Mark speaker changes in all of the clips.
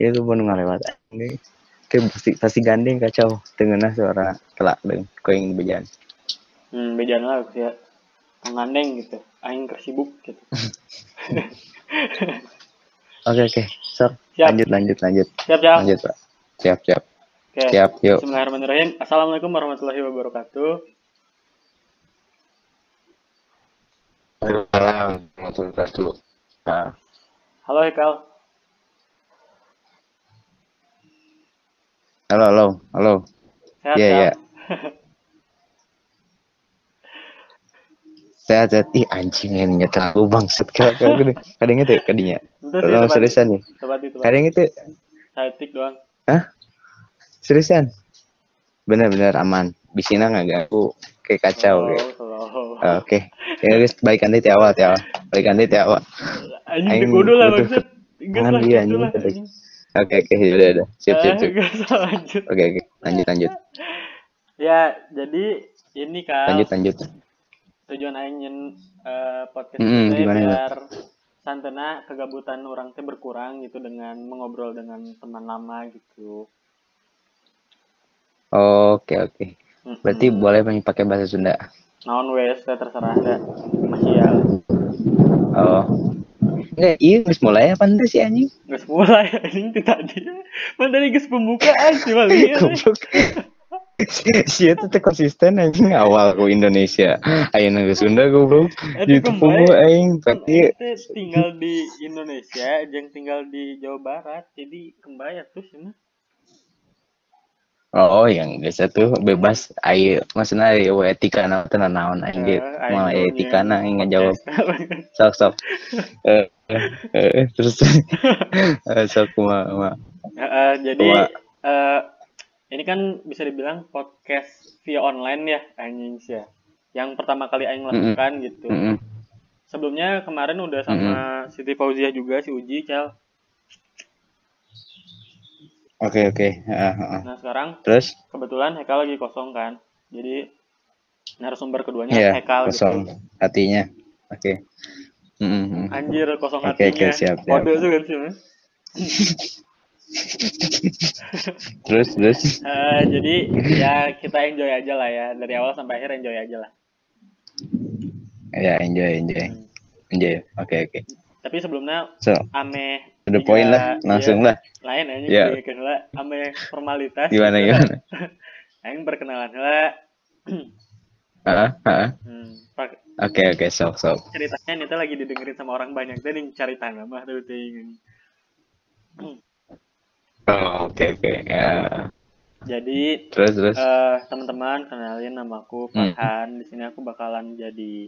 Speaker 1: Ya itu pun ngalewat ini. Ke pasti pasti gandeng kacau dengan suara kelak deng koing bejan.
Speaker 2: Hmm, bejaan lah ya. Pengandeng gitu. Aing kesibuk gitu.
Speaker 1: Oke oke, Sor.
Speaker 2: Siap.
Speaker 1: Lanjut lanjut lanjut.
Speaker 2: Siap, siap.
Speaker 1: Lanjut, Pak. Siap siap.
Speaker 2: Oke.
Speaker 1: Siap, yuk.
Speaker 2: Bismillahirrahmanirrahim. Assalamualaikum warahmatullahi wabarakatuh.
Speaker 1: Waalaikumsalam warahmatullahi wabarakatuh. Nah,
Speaker 2: Halo Hekal.
Speaker 1: halo halo halo.
Speaker 2: Sehat
Speaker 1: Iya
Speaker 2: Kal?
Speaker 1: iya. Sehat sehat. Ih anjing yang nyetel lu bangsat kau kau gede. Kadang itu kadinya. Kalau seriusan nih. Kadang itu
Speaker 2: Saya tik doang.
Speaker 1: Hah? Seriusan? Bener-bener aman. Bisina nggak ganggu. Kayak kacau. kayak.
Speaker 2: Slow,
Speaker 1: Ah, Oke. Ya guys, balikan di awal, di awal. Balikan di awal.
Speaker 2: Anjing dikudu lah maksud. Lah,
Speaker 1: dia, anjing. Oke, oke. Udah, udah. Siap, siap,
Speaker 2: Eh,
Speaker 1: siap.
Speaker 2: lanjut.
Speaker 1: Oke, oke. Lanjut, lanjut.
Speaker 2: Ya, jadi ini Kal.
Speaker 1: Lanjut, lanjut.
Speaker 2: tujuan aing nyen eh, podcast
Speaker 1: Mm-mm,
Speaker 2: ini
Speaker 1: gimana,
Speaker 2: biar santena kegabutan orang teh berkurang gitu dengan mengobrol dengan teman lama gitu.
Speaker 1: Oke, oke. Berarti boleh pakai bahasa Sunda.
Speaker 2: Naon wes terserah dah. Masih ya.
Speaker 1: Oh. Enggak, iya harus mulai apa enggak sih anjing?
Speaker 2: Geus mulai anjing teh tadi. Man tadi geus pembukaan sih mali.
Speaker 1: Goblok. Si itu tuh konsisten anjing awal ke Indonesia. Ayo nang ke Sunda goblok.
Speaker 2: Eh,
Speaker 1: YouTube gua aing berarti
Speaker 2: Teh tinggal di Indonesia, jeung tinggal di Jawa Barat. Jadi kembali tuh sih mah.
Speaker 1: Oh, yang biasa tuh bebas ayo maksudnya ayo etika na tenan naon ge.
Speaker 2: Eh,
Speaker 1: Mau etika na aing ngajawab.
Speaker 2: podcast.
Speaker 1: Sok sok. Eh, eh, terus eh, sok kumaha.
Speaker 2: Heeh, jadi eh, ini kan bisa dibilang podcast via online ya anjing sih ya. Yang pertama kali aing lakukan gitu.
Speaker 1: Mm-mm.
Speaker 2: Sebelumnya kemarin udah sama Siti Fauziah juga si Uji Cal.
Speaker 1: Oke oke. Heeh, heeh.
Speaker 2: Nah sekarang
Speaker 1: Terus
Speaker 2: kebetulan Hekal lagi kosong kan. Jadi narasumber keduanya
Speaker 1: ya
Speaker 2: Hekal
Speaker 1: kosong
Speaker 2: gitu.
Speaker 1: hatinya. Oke. Mm-mm.
Speaker 2: Anjir kosong
Speaker 1: Oke,
Speaker 2: hatinya.
Speaker 1: oke, siap, siap.
Speaker 2: Kode tuh kan sih.
Speaker 1: Terus terus.
Speaker 2: Eh, jadi ya kita enjoy aja lah ya dari awal sampai akhir enjoy aja lah.
Speaker 1: Ya enjoy enjoy. Enjoy. Oke oke.
Speaker 2: Tapi sebelumnya
Speaker 1: So,
Speaker 2: ame
Speaker 1: to the point lah, langsung
Speaker 2: iya,
Speaker 1: lah.
Speaker 2: lain aja
Speaker 1: Ya.
Speaker 2: yeah. lah ame formalitas
Speaker 1: Gimana
Speaker 2: gitu.
Speaker 1: gimana?
Speaker 2: aing berkenalan lah
Speaker 1: Heeh, heeh.
Speaker 2: hmm,
Speaker 1: Oke oke, sok sok.
Speaker 2: ceritanya ini tuh lagi didengerin sama orang banyak ning cari tangga mah tuh ting
Speaker 1: Oh, oke oke. Ya.
Speaker 2: jadi
Speaker 1: Terus terus.
Speaker 2: eh teman-teman kenalin namaku
Speaker 1: Hmm.
Speaker 2: Farhan di sini aku bakalan jadi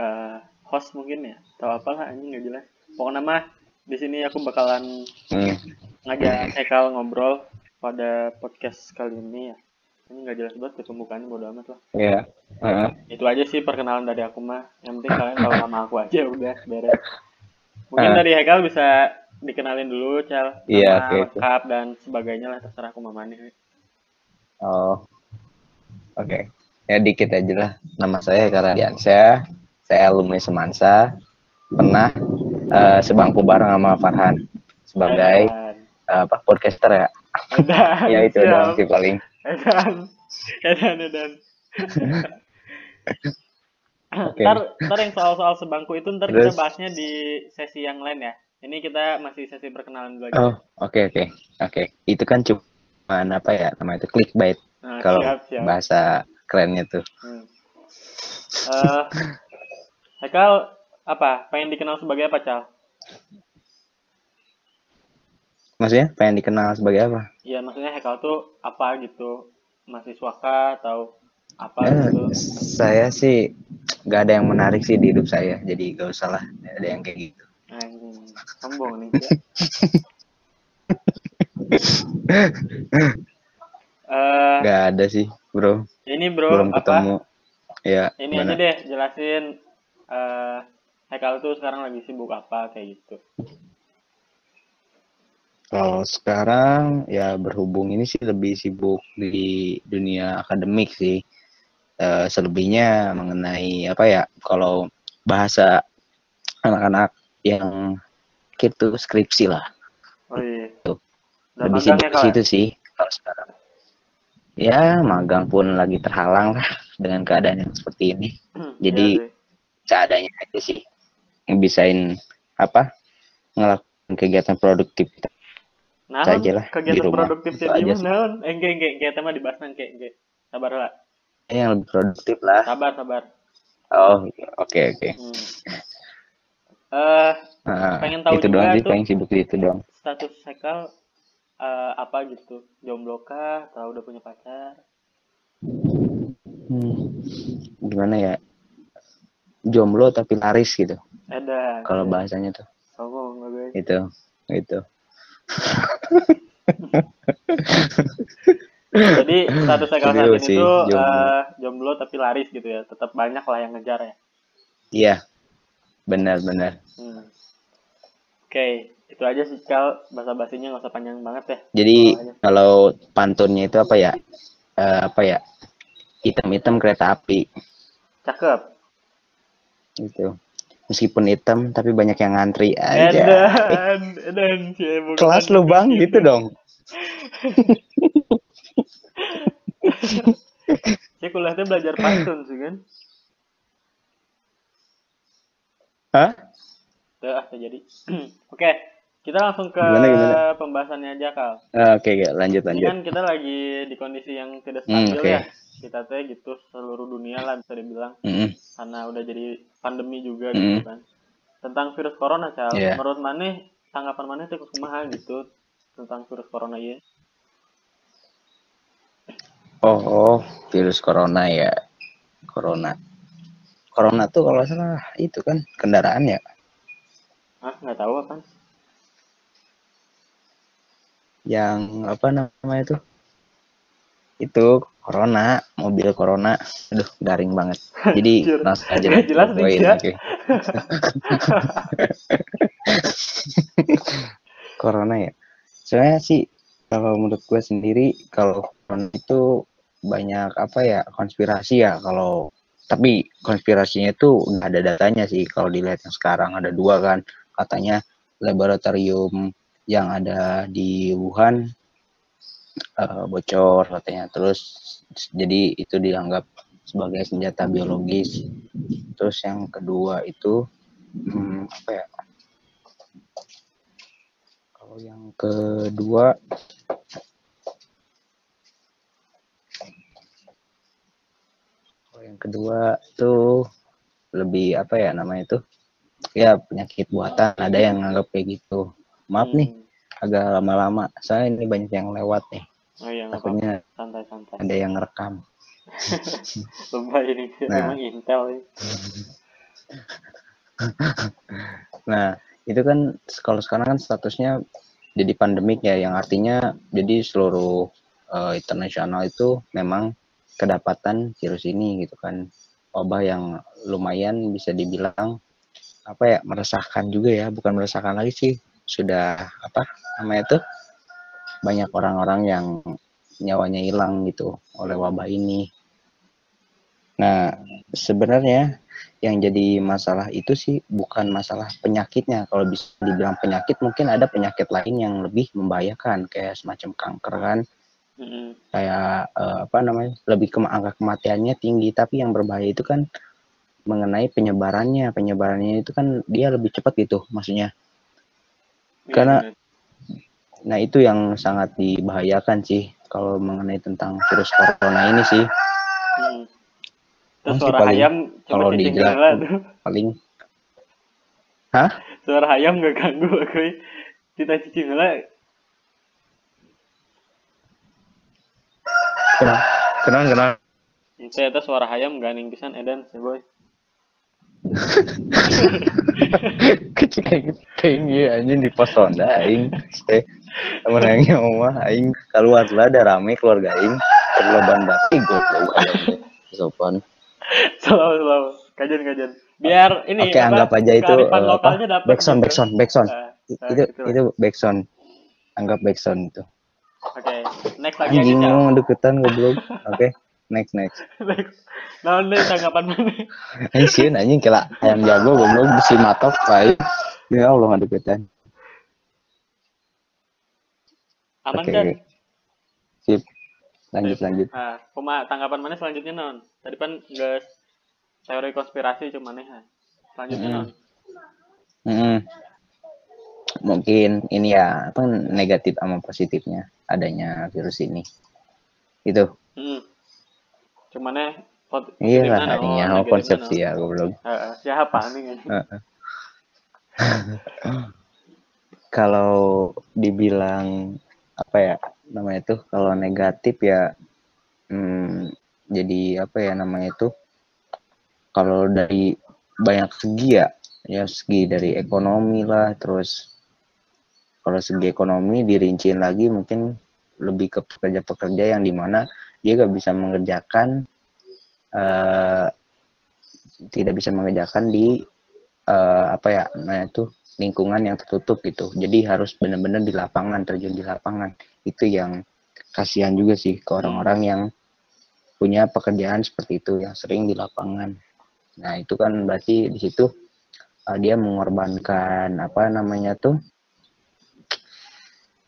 Speaker 2: eh host mungkin ya atau apalah anjing nggak jelas pokoknya mah di sini aku bakalan
Speaker 1: Hmm.
Speaker 2: ngajak Ekal ngobrol pada podcast kali ini ya ini nggak jelas banget ya pembukaannya bodo amat lah
Speaker 1: Ya. Heeh.
Speaker 2: itu aja sih perkenalan dari aku mah yang penting kalian tahu nama aku aja udah beres mungkin
Speaker 1: Ah.
Speaker 2: dari Hekal bisa dikenalin dulu Cal
Speaker 1: Iya,
Speaker 2: nama
Speaker 1: oke, oke.
Speaker 2: lengkap dan sebagainya lah terserah aku mamanya
Speaker 1: Oh. Oke. Ya dikit aja lah. Nama saya Karadiansyah. Saya alumni Semansa. Pernah eh, sebangku bareng sama Farhan sebagai
Speaker 2: Edan
Speaker 1: eh, apa podcaster ya.
Speaker 2: Edan
Speaker 1: ya itu
Speaker 2: siap.
Speaker 1: doang sih paling.
Speaker 2: Edan Edan Edan
Speaker 1: Oke.
Speaker 2: ntar, ntar yang soal-soal sebangku itu ntar
Speaker 1: Terus?
Speaker 2: kita bahasnya di sesi yang lain ya ini kita masih sesi perkenalan dulu aja
Speaker 1: Oh, oke oke. Oke. Itu kan cuma apa ya namanya itu clickbait
Speaker 2: Nah,
Speaker 1: kalau
Speaker 2: siap, siap.
Speaker 1: bahasa kerennya tuh.
Speaker 2: Hmm. Eh, Hekal apa? Pengen dikenal sebagai apa, Cal?
Speaker 1: Maksudnya pengen dikenal sebagai apa?
Speaker 2: Iya, maksudnya Hekal tuh apa gitu? Mahasiswa kah atau apa
Speaker 1: Ya,
Speaker 2: gitu?
Speaker 1: saya sih nggak ada yang menarik sih di hidup saya, jadi gak usah lah ada yang kayak gitu.
Speaker 2: Anjing, sombong nih. ya. Eh,
Speaker 1: Gak ada sih, bro.
Speaker 2: ini bro,
Speaker 1: Belum
Speaker 2: apa?
Speaker 1: ketemu. Ya,
Speaker 2: Ini
Speaker 1: gimana?
Speaker 2: aja deh, jelasin eh Hekal tuh sekarang lagi sibuk apa kayak gitu.
Speaker 1: Kalau sekarang ya berhubung ini sih lebih sibuk di dunia akademik sih. Eh, selebihnya mengenai apa ya? Kalau bahasa anak-anak yang gitu skripsi lah
Speaker 2: Oh iya.
Speaker 1: Tuh.
Speaker 2: Dan
Speaker 1: lebih
Speaker 2: magang
Speaker 1: sibuk
Speaker 2: ya
Speaker 1: situ sih kalau sekarang ya magang pun lagi terhalang lah dengan keadaan yang seperti ini Jadi-
Speaker 2: Iya
Speaker 1: seadanya aja sih ngebisain apa ngelakuin kegiatan produktif
Speaker 2: Nah,
Speaker 1: saja lah, di
Speaker 2: kegiatan
Speaker 1: rumah.
Speaker 2: produktif
Speaker 1: Itu
Speaker 2: jadi
Speaker 1: aja sih.
Speaker 2: naon? Eh, enggak, enggak, enggak, tema dibahas nanti, enggak. Sabar lah.
Speaker 1: yang lebih produktif lah
Speaker 2: Sabar, sabar.
Speaker 1: oh oke oke
Speaker 2: Hmm. Eh,
Speaker 1: Nah,
Speaker 2: Pengen tahu
Speaker 1: itu
Speaker 2: juga
Speaker 1: doang sih paling sibuk di itu doang
Speaker 2: status Sekal eh, apa gitu? Jomblo kah atau udah punya pacar?
Speaker 1: Hmm, gimana ya jomblo tapi laris gitu
Speaker 2: Ada.
Speaker 1: kalau bahasanya tuh
Speaker 2: Songong gue.
Speaker 1: itu itu
Speaker 2: Jadi status Sekal saat ini tuh
Speaker 1: jomblo.
Speaker 2: eh, jomblo tapi laris gitu ya. Tetap banyak lah yang ngejar ya.
Speaker 1: iya benar-benar
Speaker 2: Hmm. Oke, itu aja sih Kal. Bahasa basinya nggak usah panjang banget ya.
Speaker 1: jadi kalau pantunnya itu apa ya Eh, apa ya hitam-hitam kereta api
Speaker 2: Cakep.
Speaker 1: gitu meskipun hitam tapi banyak yang ngantri aja
Speaker 2: Edan, edan
Speaker 1: kelas lu bang gitu dong
Speaker 2: Saya kuliah tuh belajar pantun sih kan.
Speaker 1: Hah?
Speaker 2: Tuh, ah, jadi. Oke, kita langsung ke
Speaker 1: Gimana, gimana?
Speaker 2: pembahasannya aja, Kal.
Speaker 1: Eh, oke oke, lanjut
Speaker 2: Ini
Speaker 1: lanjut
Speaker 2: kan kita lagi di kondisi yang tidak
Speaker 1: Hmm,
Speaker 2: stabil
Speaker 1: oke.
Speaker 2: ya. Kita teh gitu seluruh dunia lah bisa dibilang
Speaker 1: Mm-mm.
Speaker 2: karena udah jadi pandemi juga
Speaker 1: Hmm.
Speaker 2: gitu kan. Tentang virus corona, Cal.
Speaker 1: Iya.
Speaker 2: Menurut mana tanggapan mana tuh kumaha gitu tentang virus corona ya?
Speaker 1: oh, oh virus corona ya corona corona tuh kalau salah itu kan kendaraan ya
Speaker 2: Ah, nggak tahu apa?
Speaker 1: yang apa namanya tuh itu corona mobil corona. Aduh garing banget. Jadi langsung aja.
Speaker 2: Nggak jelas ya.
Speaker 1: oke. corona ya. Soalnya sih kalau menurut gue sendiri kalau corona itu banyak apa ya konspirasi ya kalau tapi konspirasinya itu nggak ada datanya sih kalau dilihat yang sekarang ada dua kan. Katanya laboratorium yang ada di Wuhan eh, bocor katanya. Terus jadi itu dianggap sebagai senjata biologis. Terus yang kedua itu hmm, apa ya? Kalau yang kedua kalau yang kedua tuh lebih apa ya namanya tuh ya penyakit buatan. Ada yang nganggap kayak gitu. Maaf nih
Speaker 2: Hmm.
Speaker 1: agak lama-lama. Soalnya ini banyak yang lewat nih
Speaker 2: Oh iya,
Speaker 1: takutnya
Speaker 2: santai-santai.
Speaker 1: ada yang ngerekam
Speaker 2: Lebay ini
Speaker 1: Nah.
Speaker 2: emang Intel ya.
Speaker 1: Nah, itu kan kalau sekarang kan statusnya jadi pandemik ya, yang artinya jadi seluruh eh, internasional itu memang kedapatan virus ini gitu kan. Wabah yang lumayan bisa dibilang apa ya meresahkan juga ya, bukan meresahkan lagi sih, sudah apa namanya tuh banyak orang-orang yang nyawanya hilang gitu oleh wabah ini. Nah, sebenarnya yang jadi masalah itu sih bukan masalah penyakitnya. Kalau bisa dibilang penyakit, mungkin ada penyakit lain yang lebih membahayakan, kayak semacam kanker kan,
Speaker 2: Mm-mm.
Speaker 1: kayak eh, apa namanya, lebih ke angka kematiannya tinggi. Tapi yang berbahaya itu kan mengenai penyebarannya. Penyebarannya itu kan dia lebih cepat gitu, maksudnya.
Speaker 2: Iya,
Speaker 1: Karena-. Nah itu yang sangat dibahayakan sih kalau mengenai tentang virus corona ini sih
Speaker 2: Mm. Terus
Speaker 1: Masih
Speaker 2: suara
Speaker 1: paling-
Speaker 2: ayam
Speaker 1: kalau
Speaker 2: heula tuh.
Speaker 1: paling. Hah?
Speaker 2: Suara ayam gak ganggu aku. Kita cicing heula
Speaker 1: Kenapa? Kenapa? Kenapa?
Speaker 2: Saya itu suara ayam gak pisan edan sih boy.
Speaker 1: kecil kayak tinggi anjing di pos ronda aing teh temen aing omah aing keluar lah ada rame keluarga aing perloban bati goblok sopan
Speaker 2: Selalu selalu. Kajian kajian. Biar ini
Speaker 1: oke anggap aja itu eh,
Speaker 2: lokalnya
Speaker 1: apa
Speaker 2: dapat
Speaker 1: backsound backsound backsound
Speaker 2: Nah, nah,
Speaker 1: itu
Speaker 2: gitu
Speaker 1: itu backsound anggap backsound itu
Speaker 2: Oke, next lagi
Speaker 1: anjing
Speaker 2: Cal.
Speaker 1: mau deketan goblok oke next next
Speaker 2: Next. Nah, ini tanggapan mana?
Speaker 1: aing sieun anjing kela ayam jago goblok besi matok aing Ya Allah nggak deketan.
Speaker 2: Aman
Speaker 1: Oke.
Speaker 2: kan?
Speaker 1: Sip. Lanjut lanjut.
Speaker 2: Nah, kuma tanggapan mana selanjutnya non? Tadi kan nggak teori konspirasi cuma nih. ha. Selanjutnya
Speaker 1: Mm.
Speaker 2: non.
Speaker 1: Mm-mm. Mungkin ini ya apa negatif sama positifnya adanya virus ini. Itu.
Speaker 2: Hmm. Cuman nih pot-
Speaker 1: Iya
Speaker 2: positifnya,
Speaker 1: lah,
Speaker 2: no.
Speaker 1: ininya
Speaker 2: Oh,
Speaker 1: mau
Speaker 2: negatifnya,
Speaker 1: konsepsi
Speaker 2: no.
Speaker 1: ya goblok.
Speaker 2: Heeh, siapa nih?
Speaker 1: Heeh. kalau dibilang apa ya namanya itu kalau negatif ya hmm, jadi apa ya namanya itu kalau dari banyak segi ya ya segi dari ekonomi lah terus kalau segi ekonomi dirinciin lagi mungkin lebih ke pekerja-pekerja yang di mana dia gak bisa mengerjakan eh, tidak bisa mengerjakan di eh, apa ya namanya itu lingkungan yang tertutup gitu. Jadi harus benar-benar di lapangan, terjun di lapangan. Itu yang kasihan juga sih ke orang-orang yang punya pekerjaan seperti itu, yang sering di lapangan. Nah, itu kan berarti di situ uh, dia mengorbankan apa namanya tuh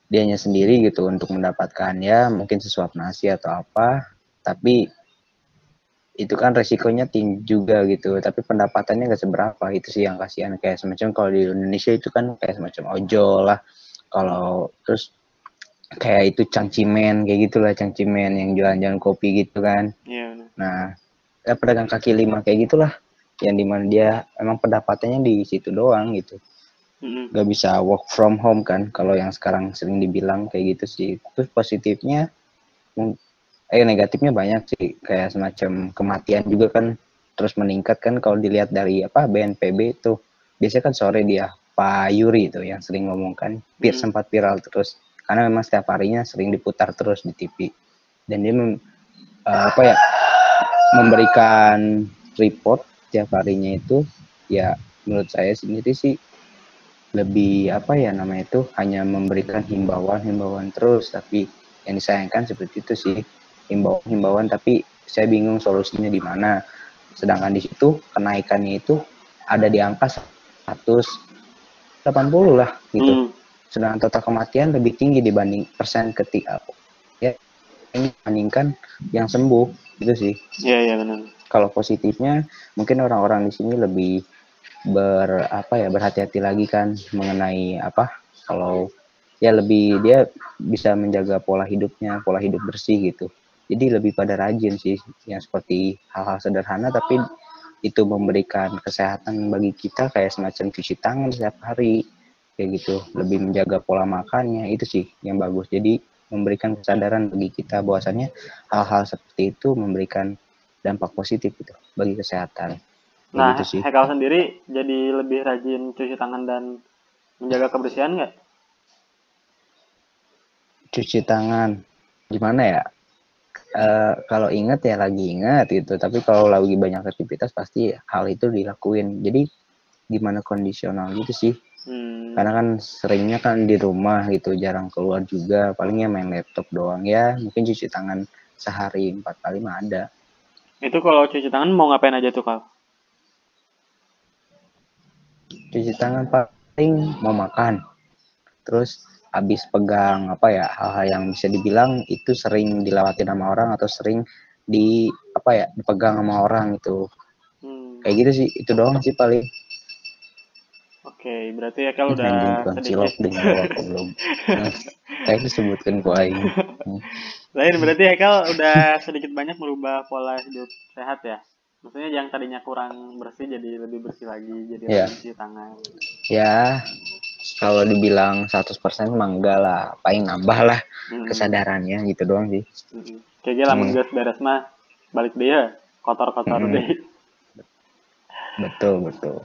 Speaker 1: dianya sendiri gitu untuk mendapatkan ya mungkin sesuap nasi atau apa, tapi itu kan resikonya tinggi juga gitu tapi pendapatannya gak seberapa itu sih yang kasihan. Kayak semacam kalau di Indonesia itu kan kayak semacam ojol lah. Kalau terus kayak itu cangcimen kayak gitulah cangcimen yang jualan-jualan kopi gitu kan.
Speaker 2: Iya. bener.
Speaker 1: nah ya pedagang kaki lima kayak gitulah yang di mana dia emang pendapatannya di situ doang gitu. Gak bisa work from home kan kalau yang sekarang sering dibilang kayak gitu sih. Terus positifnya eh negatifnya banyak sih. Kayak semacam kematian juga kan terus meningkat kan kalau dilihat dari apa BNPB itu biasanya kan sore dia Pak Yuri itu yang sering ngomong kan. Pir
Speaker 2: Hmm.
Speaker 1: sempat viral terus. Karena memang setiap harinya sering diputar terus di TV dan dia mem- eh, apa ya memberikan report tiap harinya itu ya menurut saya sendiri sih lebih apa ya namanya itu hanya memberikan himbauan-himbauan terus. Tapi yang disayangkan seperti itu sih himbauan-himbauan tapi saya bingung solusinya di mana. Sedangkan di situ kenaikannya itu ada di angka 180 lah gitu.
Speaker 2: Hmm.
Speaker 1: sedangkan total kematian lebih tinggi dibanding persen ketika ya ini dibandingkan yang sembuh itu sih.
Speaker 2: Iya iya benar.
Speaker 1: kalau positifnya mungkin orang-orang di sini lebih ber apa ya berhati-hati lagi kan mengenai apa kalau ya lebih dia bisa menjaga pola hidupnya pola hidup bersih gitu jadi lebih pada rajin sih yang seperti hal-hal sederhana tapi itu memberikan kesehatan bagi kita kayak semacam cuci tangan setiap hari kayak gitu lebih menjaga pola makannya itu sih yang bagus jadi memberikan kesadaran bagi kita bahwasannya hal-hal seperti itu memberikan dampak positif gitu bagi kesehatan.
Speaker 2: Nah,
Speaker 1: gitu sih.
Speaker 2: Hekal sendiri jadi lebih rajin cuci tangan dan menjaga kebersihan nggak?
Speaker 1: Cuci tangan gimana ya? Eh kalau ingat ya lagi ingat gitu, tapi kalau lagi banyak aktivitas pasti hal itu dilakuin. Jadi gimana kondisional gitu sih.
Speaker 2: Hmm.
Speaker 1: Karena kan seringnya kan di rumah gitu, jarang keluar juga, palingnya main laptop doang ya. Mungkin cuci tangan sehari empat kali mah ada.
Speaker 2: Itu kalau cuci tangan mau ngapain aja tuh kal?
Speaker 1: cuci tangan paling mau makan terus habis pegang apa ya hal-hal yang bisa dibilang itu sering dilewati sama orang atau sering di apa ya dipegang sama orang itu
Speaker 2: Hmm.
Speaker 1: kayak gitu sih itu doang sih paling
Speaker 2: Oke, berarti Hekal udah
Speaker 1: anjing bukan cilok
Speaker 2: sedikit.
Speaker 1: dengan belum saya disebutkan aing Hmm.
Speaker 2: Lain berarti Hekal udah sedikit banyak merubah pola hidup sehat ya. Maksudnya yang tadinya kurang bersih jadi lebih bersih lagi, jadi
Speaker 1: Iya.
Speaker 2: rajin cuci tangan.
Speaker 1: ya kalau dibilang 100% mah enggak lah paling nambah lah
Speaker 2: Hmm.
Speaker 1: kesadarannya gitu doang sih
Speaker 2: Hmm. Kayak gila
Speaker 1: Hmm.
Speaker 2: beres mah balik dia kotor-kotor
Speaker 1: Hmm.
Speaker 2: deh.
Speaker 1: betul betul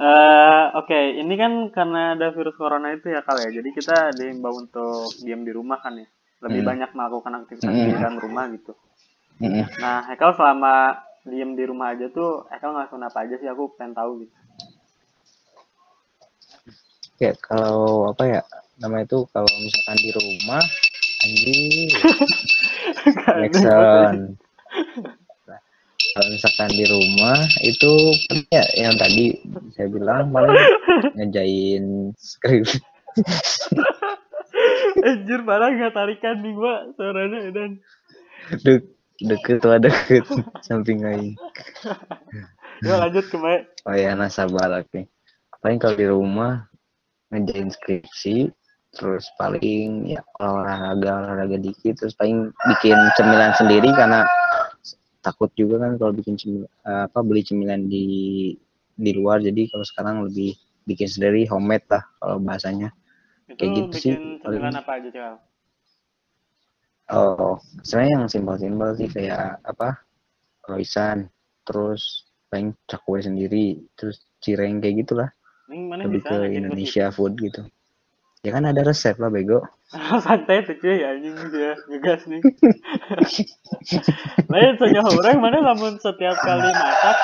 Speaker 2: Eh, Oke, ini kan karena ada virus corona itu ya kal ya. Jadi kita diimbau untuk diam di rumah kan ya. Lebih
Speaker 1: Hmm.
Speaker 2: banyak melakukan aktivitas
Speaker 1: Hmm.
Speaker 2: di dalam rumah gitu.
Speaker 1: Mm-mm.
Speaker 2: Nah, Hekal selama diem di rumah aja tuh, Hekal ngelakuin apa aja sih? Aku pengen tahu gitu.
Speaker 1: Ya kalau apa ya namanya itu kalau misalkan di rumah anjing. Jackson. Nah, kalau misalkan di rumah itu ya yang tadi saya bilang paling ngejain skrip.
Speaker 2: Anjir parah nggak tarikan nih gua suaranya dan
Speaker 1: dek deket tuh deket. Samping aing.
Speaker 2: Gua lanjut ke
Speaker 1: oh ya sabar oke paling kalau di rumah ngejain skripsi terus paling ya olahraga olahraga dikit terus paling bikin cemilan sendiri karena takut juga kan kalau bikin cemilan apa beli cemilan di di luar jadi kalau sekarang lebih bikin sendiri homemade lah kalau bahasanya
Speaker 2: Itu
Speaker 1: Kayak gitu sih,
Speaker 2: bikin
Speaker 1: paling.
Speaker 2: cemilan apa aja Cal?
Speaker 1: oh sebenarnya yang simpel-simpel sih kayak apa croissant terus paling cakwe sendiri terus cireng kayak gitulah
Speaker 2: Mana
Speaker 1: lebih
Speaker 2: bisa
Speaker 1: ke Indonesia food gitu ya kan ada resep lah bego.
Speaker 2: Santai tuh cuy anjing dia ngegas nih. Lain tanya orang mana lamun setiap kali masak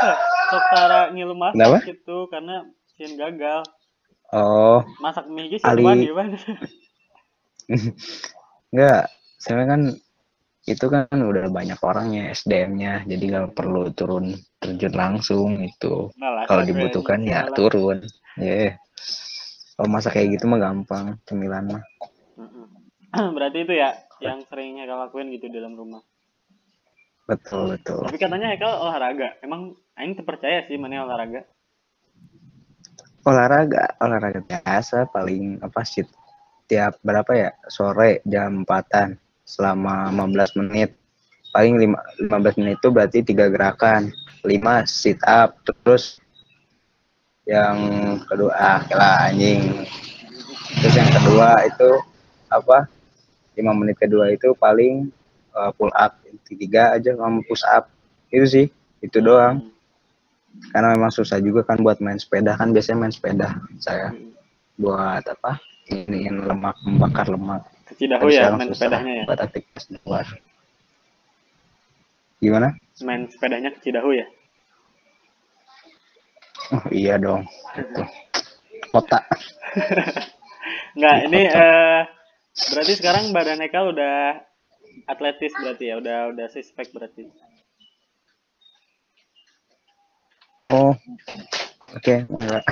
Speaker 2: sok tara ngilu masak
Speaker 1: Kenapa?
Speaker 2: gitu karena sieun gagal.
Speaker 1: oh
Speaker 2: Masak mie ge
Speaker 1: Ali.
Speaker 2: gimana?
Speaker 1: Enggak, sebenarnya kan itu kan udah banyak orangnya SDM-nya, jadi nggak perlu turun terjun langsung itu.
Speaker 2: Nah,
Speaker 1: Kalau
Speaker 2: kan,
Speaker 1: dibutuhkan ya
Speaker 2: salah.
Speaker 1: turun. Ya. Kalau masak kayak gitu mah gampang, cemilan mah.
Speaker 2: Berarti itu ya yang sering Hekal lakuin gitu dalam rumah.
Speaker 1: Betul betul.
Speaker 2: Tapi katanya Hekal olahraga. Emang Aing terpercaya sih mana olahraga.
Speaker 1: Olahraga, olahraga biasa paling apa sih tiap berapa ya sore jam 4-an selama 15 menit paling lima- 15 menit itu berarti tiga gerakan 5 sit up terus yang kedua ah kelah anjing. Terus yang kedua itu apa 5 menit kedua itu paling uh, pull up tiga aja kamu push up. Itu sih itu doang. Karena memang susah juga kan buat main sepeda kan biasanya main sepeda saya. Buat apa iniin lemak membakar lemak.
Speaker 2: Ke Cidahu
Speaker 1: Tapi
Speaker 2: ya main sepedanya ya.
Speaker 1: buat aktivitas di luar. Gimana?
Speaker 2: Main sepedanya ke Cidahu ya.
Speaker 1: Oh iya dong. Kota
Speaker 2: Enggak, ini eh berarti sekarang badan Hekal udah atletis berarti ya, udah udah suspek berarti.
Speaker 1: oh oke enggak.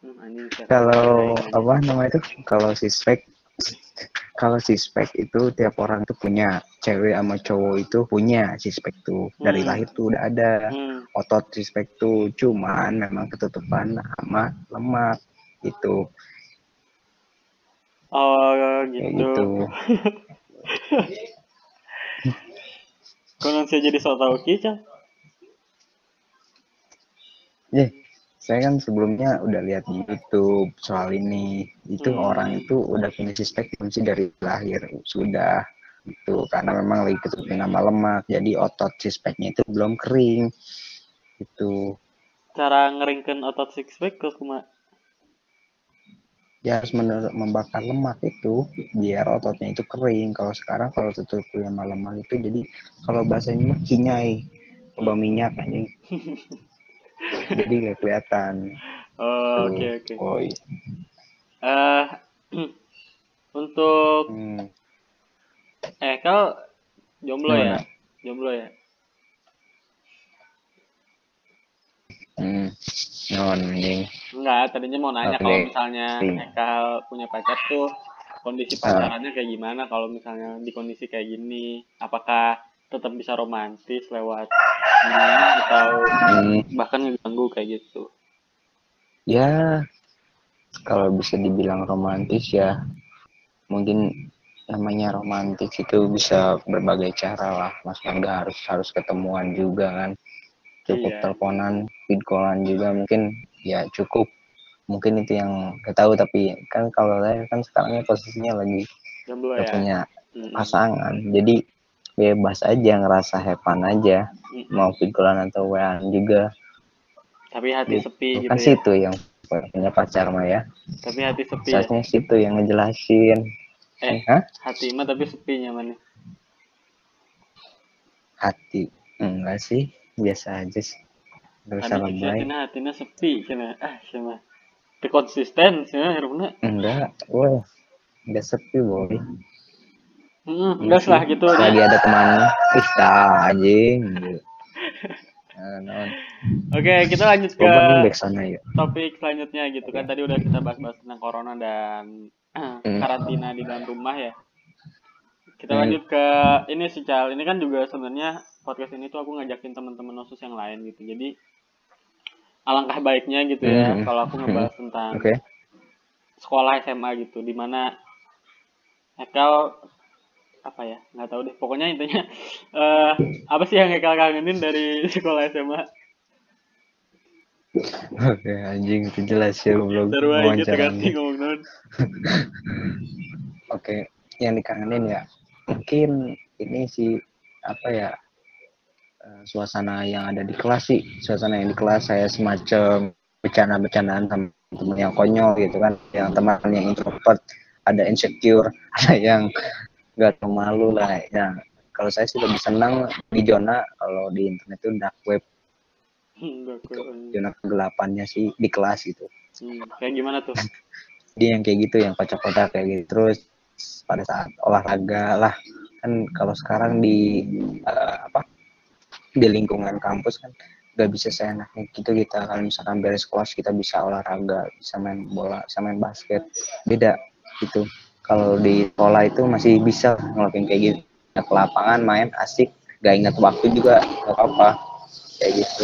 Speaker 2: Hmm, anjing,
Speaker 1: kalau apa nama itu? Kalau si spek kalau si spek itu tiap orang tuh punya cewek sama cowok itu punya si spek tuh dari
Speaker 2: Hmm.
Speaker 1: lahir tuh udah ada
Speaker 2: Hmm.
Speaker 1: otot si spek tuh cuman memang ketutupan sama lemak itu
Speaker 2: Oh gitu.
Speaker 1: gitu
Speaker 2: Konon saya jadi so tau Cal.
Speaker 1: Ye, saya kan sebelumnya udah lihat di YouTube soal ini. Itu
Speaker 2: Hmm.
Speaker 1: orang itu udah punya suspek kunci dari lahir sudah itu karena memang lagi ketutupin sama lemak. Jadi otot suspeknya itu belum kering. Itu
Speaker 2: Cara ngeringkan otot six pack ke kuma.
Speaker 1: ya harus membakar lemak itu biar ototnya itu kering. Kalau sekarang kalau tutupin sama lemak itu jadi kalau bahasanya mah kinyai, coba minyak anjing. jadi nggak kelihatan.
Speaker 2: Oh. Oke oke.
Speaker 1: Oh, iya.
Speaker 2: Eh untuk
Speaker 1: Hmm.
Speaker 2: eh kau jomblo ya?
Speaker 1: Gimana?
Speaker 2: Jomblo ya?
Speaker 1: Hmm. Non, anjing.
Speaker 2: Enggak, tadinya mau nanya
Speaker 1: Oke.
Speaker 2: kalau misalnya. Ekal punya pacar tuh kondisi
Speaker 1: Ah.
Speaker 2: pacarannya kayak gimana kalau misalnya di kondisi kayak gini? Apakah tetap bisa romantis lewat ini atau
Speaker 1: Hmm.
Speaker 2: bahkan ngeganggu kayak gitu?
Speaker 1: ya kalau bisa dibilang romantis ya mungkin namanya romantis itu bisa berbagai cara lah mas nggak harus harus ketemuan juga kan cukup
Speaker 2: Iya.
Speaker 1: teleponan callan juga mungkin ya cukup mungkin itu yang gak tahu tapi kan kalau saya kan sekarangnya posisinya lagi
Speaker 2: ya?
Speaker 1: punya
Speaker 2: Mm-mm.
Speaker 1: pasangan jadi bebas aja ngerasa hepan aja mau callan atau wa juga
Speaker 2: Tapi hati sepi gitu
Speaker 1: kan
Speaker 2: ya?
Speaker 1: situ yang punya pacar mah ya
Speaker 2: Tapi hati sepi ya?
Speaker 1: Seharusnya situ yang ngejelasin.
Speaker 2: Eh,
Speaker 1: Hah?
Speaker 2: hati mah tapi sepi nyamannya.
Speaker 1: Hati. Enggak sih, biasa aja sih. Gak usah lebay.
Speaker 2: hatinya hatinya sepi cina. Ah, cina. Tapi konsisten cina Heruna.
Speaker 1: Enggak, wah. Enggak sepi, boy.
Speaker 2: Hmm, enggak lah gitu.
Speaker 1: Lagi ada temannya. Ih, anjing. Eh, naon.
Speaker 2: Oke, kita lanjut ke
Speaker 1: sana ya.
Speaker 2: topik selanjutnya gitu kan. Tadi udah kita bahas-bahas tentang corona dan karantina di dalam rumah ya. Kita
Speaker 1: Hmm.
Speaker 2: lanjut ke ini sih Cal. Ini kan juga sebenarnya podcast ini tuh aku ngajakin teman-teman osus yang lain gitu. Jadi alangkah baiknya gitu ya
Speaker 1: Hmm.
Speaker 2: kalau aku ngebahas tentang sekolah SMA gitu di mana Ekal apa ya nggak tahu deh. Pokoknya intinya eh apa sih yang Ekal kangenin dari sekolah SMA
Speaker 1: Oke, anjing itu jelas ya belum
Speaker 2: non
Speaker 1: Oke, yang dikangenin ya mungkin ini sih apa ya eh, suasana yang ada di kelas sih. Suasana yang di kelas saya semacam bercanda-bercandaan teman-teman yang konyol gitu kan. Yang teman yang introvert ada insecure ada yang nggak tahu malu lah ya. Kalau saya sih lebih senang di zona kalau di internet itu dark web.
Speaker 2: Kok.
Speaker 1: zona kegelapannya sih di kelas gitu.
Speaker 2: Hmm, kayak gimana tuh?
Speaker 1: Dia yang kayak gitu yang kocak-kocak kayak gitu. Terus pada saat olahraga lah. Kan kalau sekarang di eh, apa di lingkungan kampus kan nggak bisa seenaknya gitu kita. Kalau misalkan beres kelas kita bisa olahraga bisa main bola bisa main basket. Beda gitu kalau di sekolah itu masih bisa ngelakuin kayak gitu ke lapangan main asik. Gak ingat waktu juga gak apa-apa. Kayak gitu.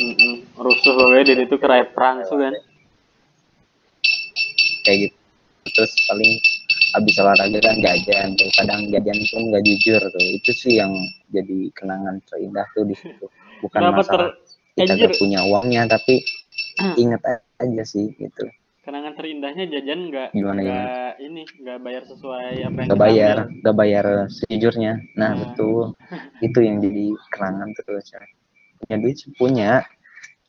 Speaker 2: Mm-mm. rusuh banget dari itu kerai perang tuh kan?
Speaker 1: Kayak gitu. Terus paling habis olahraga kan jajan tuh. Kadang jajan pun nggak jujur tuh. Itu sih yang jadi kenangan terindah tuh di situ. Bukan
Speaker 2: kenapa ter
Speaker 1: masalah kita
Speaker 2: anjir.
Speaker 1: gak punya uangnya tapi inget aja sih gitu
Speaker 2: kenangan terindahnya jajan nggak nggak ini nggak bayar sesuai apa yang
Speaker 1: gak
Speaker 2: kita
Speaker 1: bayar
Speaker 2: ambil.
Speaker 1: gak bayar sejujurnya. Nah
Speaker 2: Nah.
Speaker 1: betul. Itu yang jadi kenangan terus ya. punya duit punya.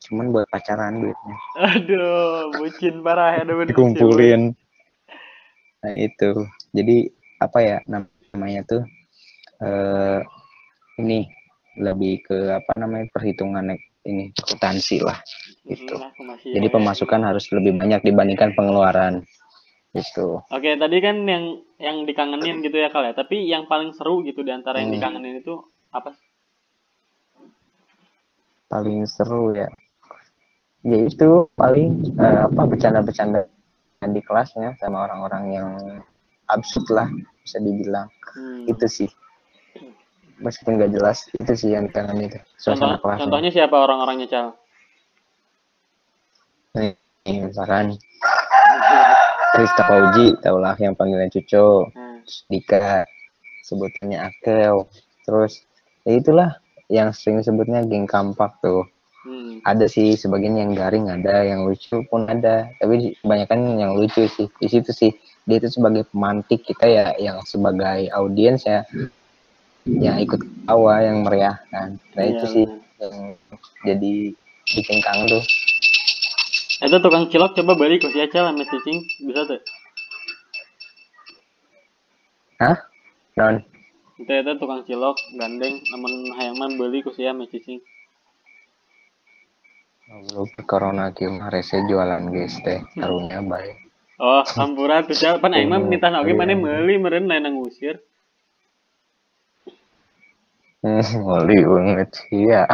Speaker 1: Cuman buat pacaran duitnya.
Speaker 2: Aduh bucin parah ya
Speaker 1: dikumpulin. Nah itu. Jadi apa ya nam- namanya tuh eh ini lebih ke apa namanya perhitungan ini akuntansi lah gitu
Speaker 2: Mm, aku masih
Speaker 1: jadi pemasukan harus lebih banyak dibandingkan pengeluaran gitu
Speaker 2: Oke, tadi kan yang yang dikangenin gitu ya Kal ya. Tapi yang paling seru gitu di antara yang
Speaker 1: Hmm.
Speaker 2: dikangenin itu apa?
Speaker 1: paling seru ya ya itu paling eh, apa bercanda-bercanda di kelasnya sama orang-orang yang absurd lah bisa dibilang
Speaker 2: Hmm.
Speaker 1: itu sih meskipun gak jelas itu sih yang kangen itu
Speaker 2: Contoh,
Speaker 1: suasana kelasnya.
Speaker 2: contohnya siapa orang-orangnya Cal?
Speaker 1: nih misalkan. Krista Fauji taulah yang panggilan
Speaker 2: Nah,
Speaker 1: terus Dika sebutannya Akel. Terus ya itulah yang sering sebutnya geng kampak tuh.
Speaker 2: Hmm.
Speaker 1: ada sih sebagian yang garing ada yang lucu pun ada. Tapi kebanyakan yang lucu sih di situ sih. Dia itu sebagai pemantik kita ya yang sebagai audiens ya yang ikut tawa yang meriahkan nah
Speaker 2: Iya,
Speaker 1: itu sih
Speaker 2: benar.
Speaker 1: yang jadi bikin kangen tuh
Speaker 2: Itu tukang cilok coba balik ke si Cal sama cicing bisa tuh.
Speaker 1: hah non
Speaker 2: Itu itu tukang cilok gandeng namun hayang mah beli ku si sama cicing.
Speaker 1: belum corona kieu mah rese jualan guys teh karunya bae
Speaker 2: Oh, hampura tuh Cal. Pan aing mah
Speaker 1: Oh,
Speaker 2: nitah oge
Speaker 1: iya.
Speaker 2: mana meuli meureun lain ngusir.
Speaker 1: ngoli banget sih ya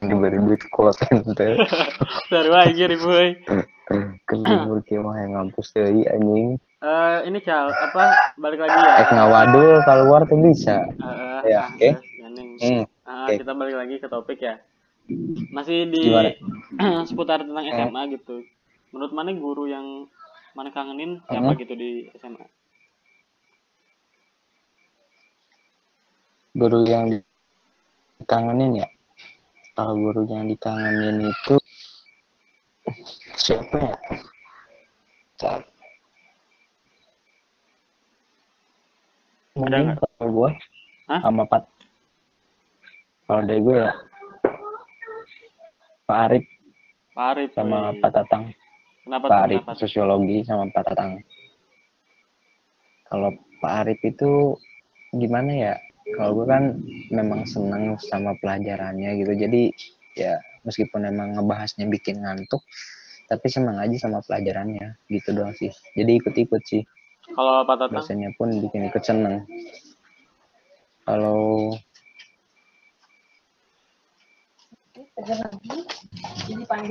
Speaker 1: Yang diberi duit kuoten teh
Speaker 2: Seru aja ribu euy.
Speaker 1: kebingur kieu mah yang ngampus deui anjing
Speaker 2: Eh, ini Cal, apa balik lagi ya?
Speaker 1: ek ngawadul keluar tuh bisa
Speaker 2: Eh,
Speaker 1: Ya, oke.
Speaker 2: ah, gandeng.
Speaker 1: hmm. Oke.
Speaker 2: kita balik lagi ke topik ya. Masih di seputar tentang
Speaker 1: Eh.
Speaker 2: SMA gitu. Menurut mana guru yang mana kangenin siapa
Speaker 1: Hmm.
Speaker 2: gitu di SMA?
Speaker 1: Guru yang dikangenin ya kalau guru yang dikangenin itu siapa ya Bentar.
Speaker 2: Ada nggak?
Speaker 1: kalau gue
Speaker 2: Hah?
Speaker 1: sama Pat kalau dari gue ya Pak Arif
Speaker 2: Pak Arif.
Speaker 1: sama
Speaker 2: woi.
Speaker 1: Pak Tatang
Speaker 2: Kenapa
Speaker 1: Pak? Arif
Speaker 2: Kenapa?
Speaker 1: sosiologi sama Pak Tatang kalau Pak Arif itu gimana ya kalau gue kan memang seneng sama pelajarannya gitu. Jadi ya meskipun emang ngebahasnya bikin ngantuk tapi seneng aja sama pelajarannya. Gitu doang sih. Jadi ikut-ikut sih.
Speaker 2: Kalau apa tata?
Speaker 1: dosennya pun bikin ikut seneng. Kalau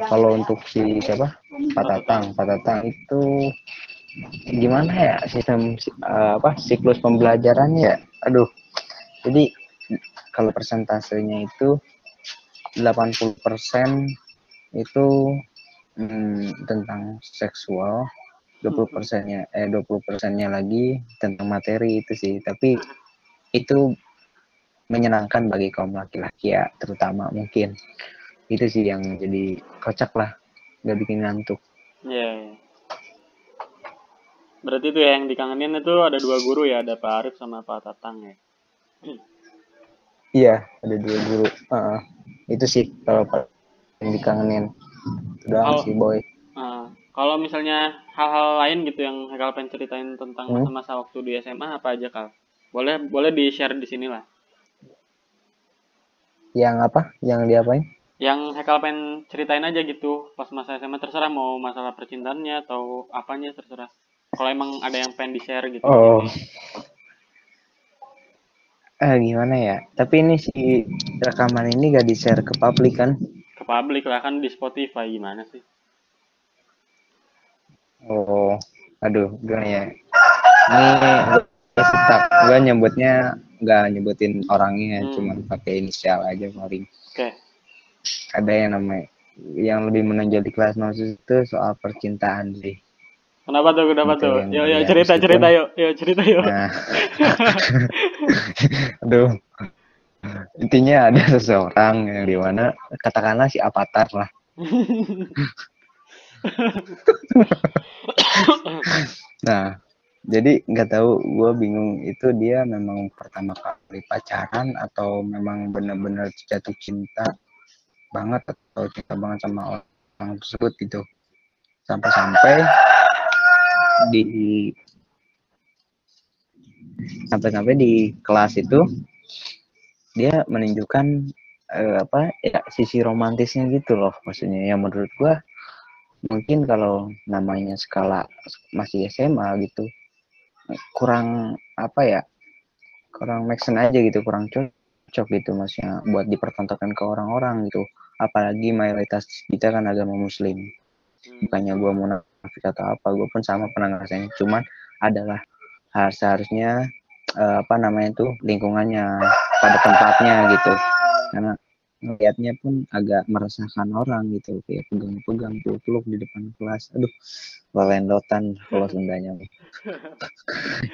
Speaker 1: kalau untuk si siapa? Pak Tatang. Pak Tatang itu gimana ya sistem uh, apa siklus pembelajarannya ya? aduh jadi kalau persentasenya itu 80% itu hmm, tentang seksual 20 persennya eh 20 persennya lagi tentang materi itu sih tapi itu menyenangkan bagi kaum laki-laki ya terutama mungkin itu sih yang jadi kocak lah nggak bikin ngantuk
Speaker 2: Iya. Yeah. Berarti itu ya yang dikangenin itu ada dua guru ya, ada Pak Arif sama Pak Tatang ya.
Speaker 1: Iya, ada dua guru. Uh, itu sih kalau yang dikangenin. Udah si boy.
Speaker 2: Uh, kalau misalnya hal-hal lain gitu yang Hekal pengen ceritain tentang hmm? masa-masa waktu di SMA apa aja kal? Boleh boleh di share di sini lah.
Speaker 1: Yang apa? Yang diapain?
Speaker 2: Yang Hekal pengen ceritain aja gitu pas masa SMA terserah mau masalah percintaannya atau apanya terserah kalau emang ada yang pengen di share gitu
Speaker 1: oh eh gimana ya? Tapi ini si rekaman ini gak di share ke publik kan?
Speaker 2: Ke publik lah kan di Spotify gimana sih?
Speaker 1: Oh aduh gimana ya? Ini tetap gue nyebutnya nggak nyebutin orangnya hmm. cuma pakai inisial aja paling. Oke. Okay. ada yang namanya yang lebih menonjol di kelas nosis itu soal percintaan sih
Speaker 2: Kenapa tuh? Kenapa tuh? Yo yo cerita cerita yuk. Yo cerita yuk. Nah.
Speaker 1: Aduh. Intinya ada seseorang yang di mana katakanlah si avatar lah. nah, jadi nggak tahu gue bingung itu dia memang pertama kali pacaran atau memang benar-benar jatuh cinta banget atau cinta banget sama orang tersebut gitu sampai-sampai di sampai-sampai di kelas itu dia menunjukkan uh, apa ya sisi romantisnya gitu loh maksudnya. Yang menurut gua mungkin kalau namanya skala masih SMA gitu kurang apa ya kurang make aja gitu kurang cocok gitu maksudnya buat dipertontonkan ke orang-orang gitu. Apalagi mayoritas kita kan agama muslim. Bukannya gua mau nafik atau apa gue pun sama pernah ngerasain. Cuman adalah harus seharusnya uh, apa namanya tuh lingkungannya pada tempatnya gitu. Karena ngeliatnya pun agak meresahkan orang gitu. Kayak pegang-pegang peluk-peluk di depan kelas. Aduh lelendotan kalau Sundanya.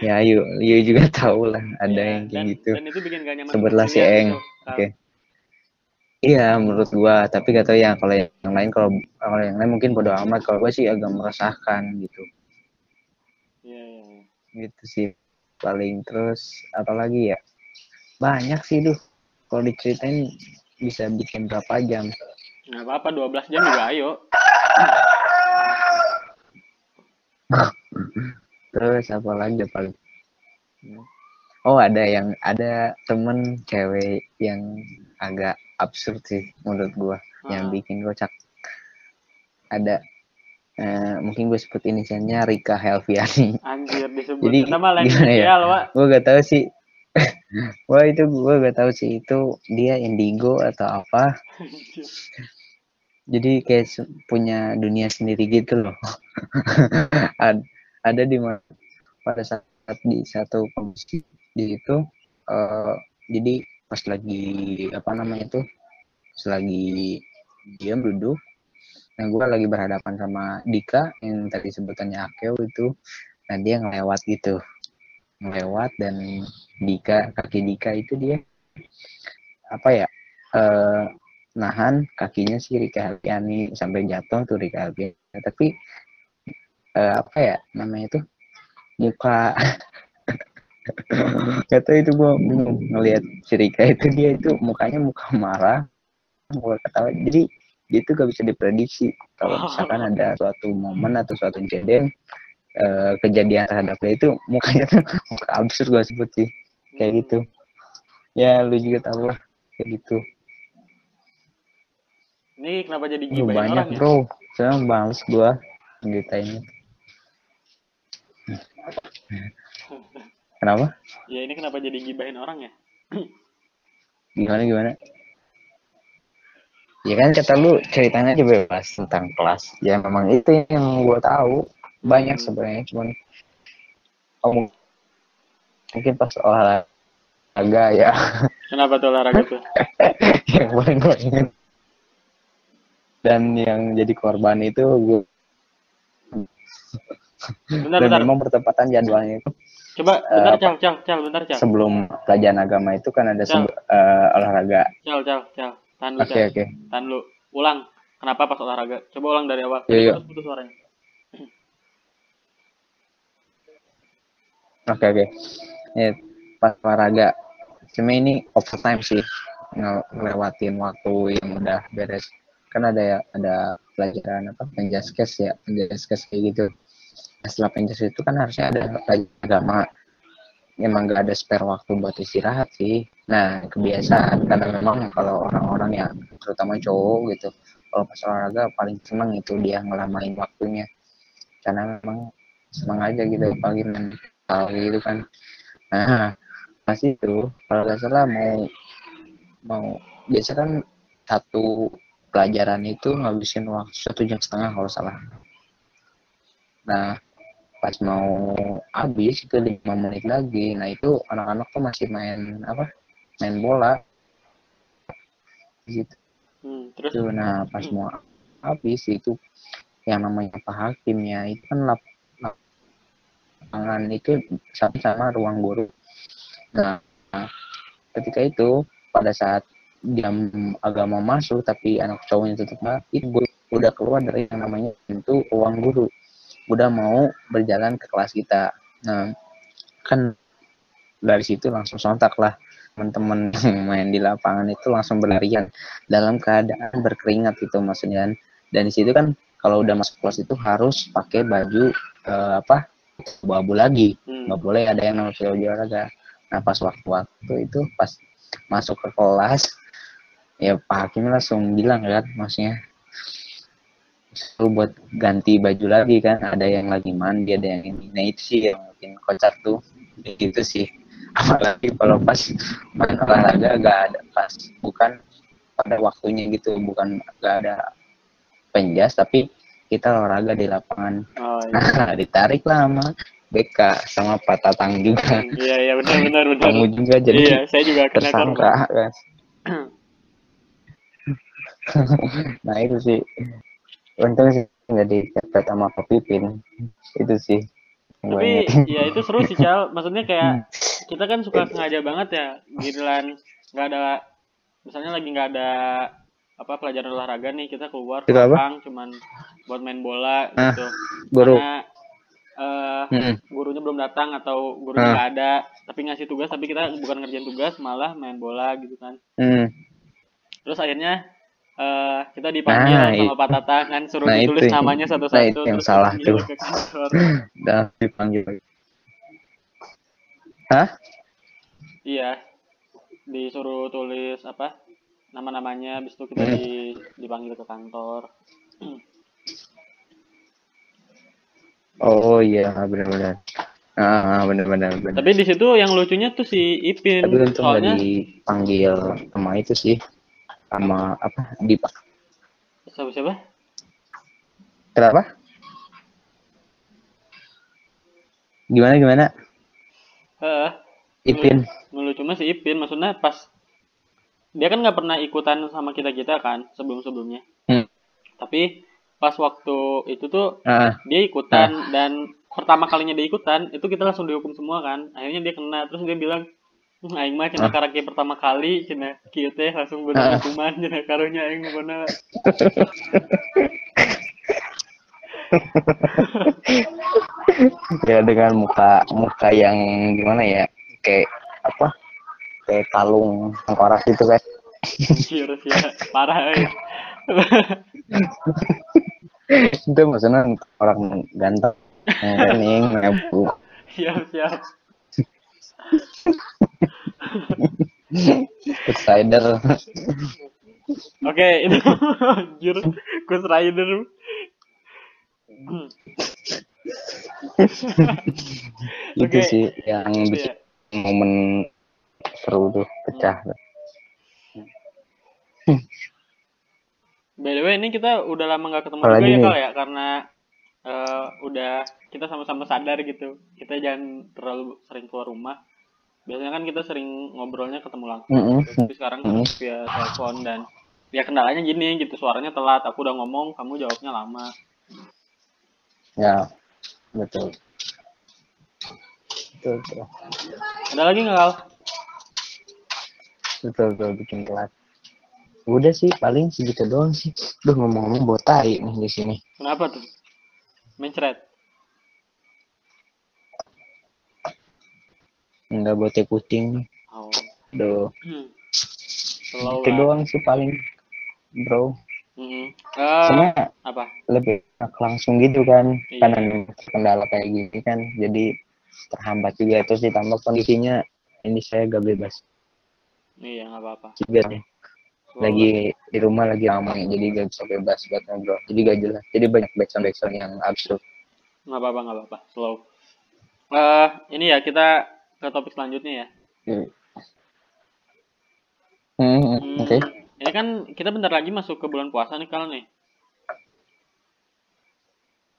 Speaker 1: Ya yuk yuk juga tahu lah ada ya, yang kayak dan, gitu. dan itu bikin gak nyaman sebutlah si Eng. gitu. oke. okay. Iya, menurut gua. Tapi gak ya kalau yang lain kalau kalau yang lain mungkin bodo amat. Kalau gua sih agak meresahkan gitu. Iya, iya. iya. Gitu sih paling terus apalagi ya banyak sih tuh kalau diceritain bisa bikin berapa jam
Speaker 2: nggak apa-apa 12 jam juga ayo
Speaker 1: terus apa lagi paling oh ada yang ada temen cewek yang agak absurd sih menurut gua hmm. yang bikin kocak ada uh, mungkin gue sebut inisialnya Rika Helviani
Speaker 2: anjir disebut jadi nama lain gimana
Speaker 1: ya gue gak tahu sih Wah itu gue gak tahu sih itu dia indigo atau apa. Jadi kayak punya dunia sendiri gitu loh. Ad, ada di mana pada saat di satu komisi di itu uh, jadi pas lagi apa namanya tuh pas lagi diam duduk nah gue lagi berhadapan sama Dika yang tadi sebutannya Akeo itu nah dia ngelewat gitu ngelewat dan Dika kaki Dika itu dia apa ya eh, nahan kakinya si Rika Helpiani sampai jatuh tuh Rika Helpiani tapi eh, apa ya namanya tuh muka kata itu gue bingung ngelihat Rika itu dia itu mukanya muka marah muka ketawa. Jadi dia itu gak bisa diprediksi kalau misalkan ada suatu momen atau suatu kejadian uh, kejadian terhadap dia itu mukanya tuh muka absurd gue sebut sih. Kayak gitu. Ya lu juga tahu lah kayak gitu.
Speaker 2: Ini kenapa jadi gibahin
Speaker 1: banyak orang, ya? bro. Saya males gue ini Kenapa?
Speaker 2: Ya ini kenapa jadi gibahin orang ya?
Speaker 1: gimana gimana? ya kan kata lu ceritanya aja bebas tentang kelas ya memang itu yang gue tahu banyak sebenarnya cuman oh, mungkin pas olahraga ya
Speaker 2: Kenapa tuh olahraga tuh?
Speaker 1: yang paling gue inget dan yang jadi korban itu gue
Speaker 2: Bentar,
Speaker 1: dan
Speaker 2: bentar.
Speaker 1: memang pertempatan jadwalnya itu
Speaker 2: Coba,
Speaker 1: Eh,
Speaker 2: bentar,
Speaker 1: apa?
Speaker 2: cal, cal, cal, bentar, cal.
Speaker 1: sebelum pelajaran agama itu kan ada
Speaker 2: Cal.
Speaker 1: sebe- eh, olahraga
Speaker 2: Cal, cal, cal. Tahan dulu,
Speaker 1: oke
Speaker 2: cal.
Speaker 1: oke
Speaker 2: Tahan dulu. Ulang. Kenapa pas olahraga? Coba ulang dari awal.
Speaker 1: Iya, iya.
Speaker 2: Putus, suaranya.
Speaker 1: Oke oke. Ya, pas olahraga. Cuma ini overtime sih Nge- ngelewatin waktu yang udah beres. Kan ada ya ada pelajaran apa penjaskes ya penjaskes kayak gitu. Setelah penjaskes itu kan harusnya ada agama. Emang gak ada spare waktu buat istirahat sih. Nah kebiasaan karena memang kalau orang-orang yang terutama cowok gitu, kalau pas olahraga paling seneng itu dia ngelamain waktunya. Karena memang seneng aja gitu apalagi mental gitu kan nah pas itu kalau nggak salah mau mau biasa kan satu pelajaran itu ngabisin waktu satu jam setengah kalau salah nah pas mau habis itu lima menit lagi. Nah itu anak-anak tuh masih main apa main bola. Gitu.
Speaker 2: Hmm, terus?
Speaker 1: itu nah pas mau habis itu yang namanya Pak Hakimnya itu kan lap, lapangan itu sama sama ruang guru. Nah ketika itu pada saat jam agama masuk tapi anak cowoknya tetap itu udah keluar dari yang namanya pintu ruang guru udah mau berjalan ke kelas kita nah kan dari situ langsung sontak lah teman-teman yang main di lapangan itu langsung berlarian dalam keadaan berkeringat itu maksudnya kan. dan di situ kan kalau udah masuk kelas itu harus pakai baju eh, apa abu-abu lagi
Speaker 2: Hmm.
Speaker 1: nggak boleh ada yang namanya baju olahraga nah pas waktu-waktu itu pas masuk ke kelas ya Pak Hakim langsung bilang kan maksudnya lu buat ganti baju lagi kan. Ada yang lagi mandi ada yang ini. Nah itu sih yang bikin kocak tuh. Gitu sih. Apalagi kalau pas main olahraga gak ada pas bukan pada waktunya gitu bukan gak ada penjas tapi kita olahraga di lapangan.
Speaker 2: Oh, iya.
Speaker 1: nah ditarik lah sama BK sama Pak Tatang juga.
Speaker 2: Iya, iya, benar, benar, benar.
Speaker 1: kamu juga jadi
Speaker 2: Iya, saya juga kena
Speaker 1: tersangka kan. Nah itu sih untung sih nggak dicopet sama Pak Pipin itu sih
Speaker 2: Tapi ya itu seru sih, Cal. Maksudnya kayak kita kan suka sengaja banget ya, giliran nggak ada misalnya lagi nggak ada apa pelajaran olahraga nih kita keluar ke lapang cuman buat main bola
Speaker 1: Ah,
Speaker 2: gitu.
Speaker 1: guru
Speaker 2: Karena eh,
Speaker 1: Mm-mm.
Speaker 2: gurunya belum datang atau gurunya
Speaker 1: Ah.
Speaker 2: nggak ada, tapi ngasih tugas tapi kita bukan ngerjain tugas malah main bola gitu kan.
Speaker 1: Hmm.
Speaker 2: Terus akhirnya eh, kita dipanggil
Speaker 1: Nah,
Speaker 2: sama Pak Tata kan suruh
Speaker 1: nah,
Speaker 2: ditulis
Speaker 1: itu-
Speaker 2: namanya
Speaker 1: nah,
Speaker 2: satu-satu
Speaker 1: itu yang
Speaker 2: terus
Speaker 1: salah tuh. udah dipanggil hah
Speaker 2: Iya. Disuruh tulis apa? Nama-namanya habis itu kita
Speaker 1: Hmm.
Speaker 2: di, dipanggil ke kantor.
Speaker 1: oh iya benar-benar ah benar-benar benar
Speaker 2: Tapi di situ yang lucunya tuh si Ipin.
Speaker 1: tapi untung
Speaker 2: Soalnya
Speaker 1: dipanggil sama itu sih sama apa? Di
Speaker 2: siapa siapa?
Speaker 1: kenapa? Gimana gimana?
Speaker 2: Heeh.
Speaker 1: Ipin.
Speaker 2: Ngelucu mah si Ipin maksudnya pas dia kan nggak pernah ikutan sama kita kita kan sebelum-sebelumnya.
Speaker 1: Hmm.
Speaker 2: Tapi pas waktu itu tuh
Speaker 1: ah
Speaker 2: dia ikutan dan pertama kalinya dia ikutan itu kita langsung dihukum semua kan. Akhirnya dia kena terus dia bilang "Hmm, aing mah cina
Speaker 1: Ah.
Speaker 2: karaki pertama kali cina kieu teh langsung
Speaker 1: Ah.
Speaker 2: bener hukuman cina karunya aing bener
Speaker 1: ya dengan muka muka yang gimana ya kayak apa kayak kalung tengkorak gitu kan
Speaker 2: anjir ya parah euy.
Speaker 1: itu maksudnya orang ganteng yang ngebu
Speaker 2: siap siap
Speaker 1: outsider
Speaker 2: oke itu anjir Rider
Speaker 1: itu
Speaker 2: Oke.
Speaker 1: sih yang bikin momen seru tuh pecah.
Speaker 2: By the way, ini kita udah lama nggak ketemu
Speaker 1: Apalagi
Speaker 2: juga ya kal ya? Karena eh, udah kita sama-sama sadar gitu. Kita jangan terlalu sering keluar rumah. Biasanya kan kita sering ngobrolnya ketemu langsung.
Speaker 1: Mm-mm.
Speaker 2: gitu. Tapi sekarang
Speaker 1: Mm.
Speaker 2: harus via telepon dan ya kendalanya gini gitu suaranya telat. Aku udah ngomong, kamu jawabnya lama.
Speaker 1: Ya, betul. Betul, betul.
Speaker 2: Ada lagi nggak kal?
Speaker 1: Betul, betul, bikin telat. Udah sih, paling segitu doang sih. Duh, ngomong-ngomong bawa tai nih di sini.
Speaker 2: Kenapa tuh? Mencret.
Speaker 1: Enggak teh kucing.
Speaker 2: Oh.
Speaker 1: Duh,
Speaker 2: Hmm. Slow
Speaker 1: itu
Speaker 2: lah.
Speaker 1: doang sih paling, bro.
Speaker 2: Mm-mm. Eh,
Speaker 1: Cuma
Speaker 2: apa?
Speaker 1: lebih langsung gitu kan,
Speaker 2: Iya.
Speaker 1: karena kendala kayak gini kan, jadi terhambat juga. Terus ditambah kondisinya ini saya gak bebas
Speaker 2: Iya nggak apa-apa.
Speaker 1: juga nih. Lagi di rumah lagi ramai jadi gak bisa bebas buat ngobrol jadi gak jelas jadi banyak backsound backsound yang absurd
Speaker 2: nggak apa-apa nggak apa-apa slow eh ini ya kita ke topik selanjutnya ya
Speaker 1: hmm. Hmm, hmm,
Speaker 2: Hmm,
Speaker 1: oke
Speaker 2: ini kan kita bentar lagi masuk ke bulan puasa nih kalau nih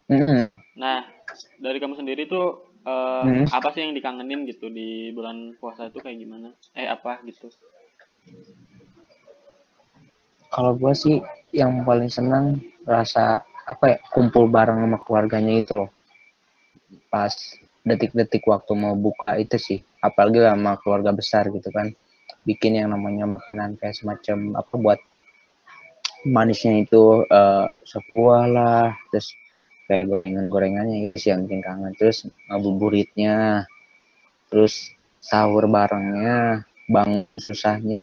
Speaker 1: Hmm, hmm.
Speaker 2: nah dari kamu sendiri tuh eh,
Speaker 1: Hmm.
Speaker 2: apa sih yang dikangenin gitu di bulan puasa itu kayak gimana eh apa gitu
Speaker 1: kalau gue sih yang paling senang rasa apa ya kumpul bareng sama keluarganya itu loh pas detik-detik waktu mau buka itu sih. Apalagi sama keluarga besar gitu kan. Bikin yang namanya makanan kayak semacam apa buat manisnya itu eh sebuah lah. Terus kayak gorengan-gorengannya itu sih yang bikin kangen. Terus ngabuburitnya terus sahur barengnya bang susahnya.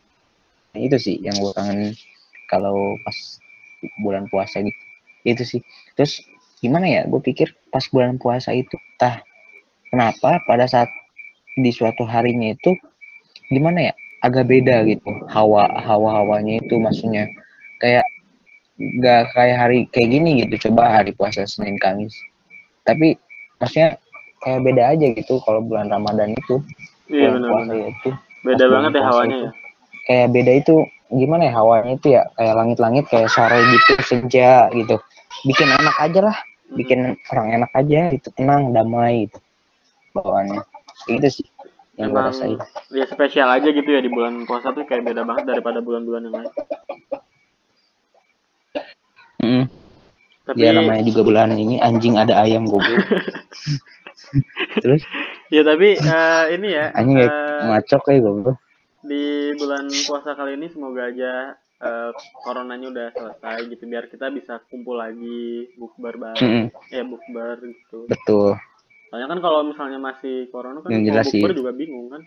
Speaker 1: Itu sih yang gue kangen kalau pas bulan puasa gitu. Itu sih. Terus gimana ya? Gue pikir pas bulan puasa itu tah kenapa pada saat di suatu harinya itu gimana ya agak beda gitu hawa hawa hawanya itu maksudnya. Kayak nggak kayak hari kayak gini gitu coba hari puasa Senin Kamis. Tapi maksudnya kayak beda aja gitu kalau bulan Ramadan itu.
Speaker 2: Iya
Speaker 1: bulan puasa
Speaker 2: benar-benar
Speaker 1: itu.
Speaker 2: Beda banget ya
Speaker 1: puasa
Speaker 2: hawanya
Speaker 1: itu.
Speaker 2: ya?
Speaker 1: Kayak beda itu gimana ya hawanya itu ya? Kayak langit-langit kayak sore gitu senja gitu. Bikin enak aja lah. Bikin orang enak aja itu tenang damai gitu bawaannya. Itu sih yang gue rasain.
Speaker 2: ya spesial aja gitu ya di bulan puasa tuh kayak beda banget daripada bulan-bulan yang lain.
Speaker 1: Mm.
Speaker 2: tapi
Speaker 1: dia namanya juga bulan ini anjing ada ayam goblok. Terus?
Speaker 2: Ya tapi eh, ini ya
Speaker 1: anjing kayak
Speaker 2: eh,
Speaker 1: ngacok kayak goblok.
Speaker 2: di bulan puasa kali ini semoga aja eh, coronanya udah selesai gitu biar kita bisa kumpul lagi bukber bareng.
Speaker 1: Mm-mm.
Speaker 2: ya bukber gitu.
Speaker 1: Betul
Speaker 2: soalnya kan kalau misalnya masih corona kan
Speaker 1: Yang jelas sih.
Speaker 2: juga bingung kan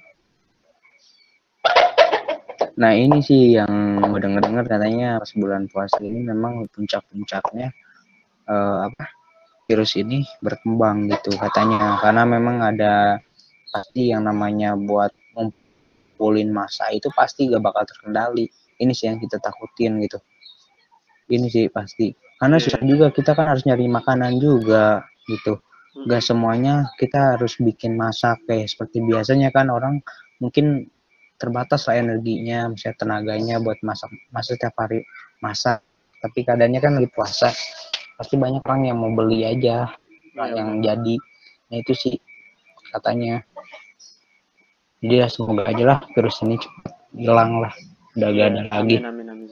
Speaker 1: Nah ini sih yang gue denger-denger katanya pas bulan puasa ini memang puncak-puncaknya eh, apa virus ini berkembang gitu katanya karena memang ada pasti yang namanya buat ngumpulin masa itu pasti gak bakal terkendali. Ini sih yang kita takutin gitu. Ini sih pasti karena
Speaker 2: Iya.
Speaker 1: susah juga kita kan harus nyari makanan juga gitu.
Speaker 2: Hmm.
Speaker 1: Gak semuanya kita harus bikin masak kayak seperti biasanya kan orang mungkin terbatas lah energinya, misalnya tenaganya buat masak masak setiap hari masak. Tapi keadaannya kan lagi puasa, pasti banyak orang yang mau beli aja,
Speaker 2: Iya,
Speaker 1: yang jadi. Nah itu sih katanya. Jadi ya semoga aja lah virus ini cepat hilang lah, udah gak ada lagi.
Speaker 2: Iya, amin amin amin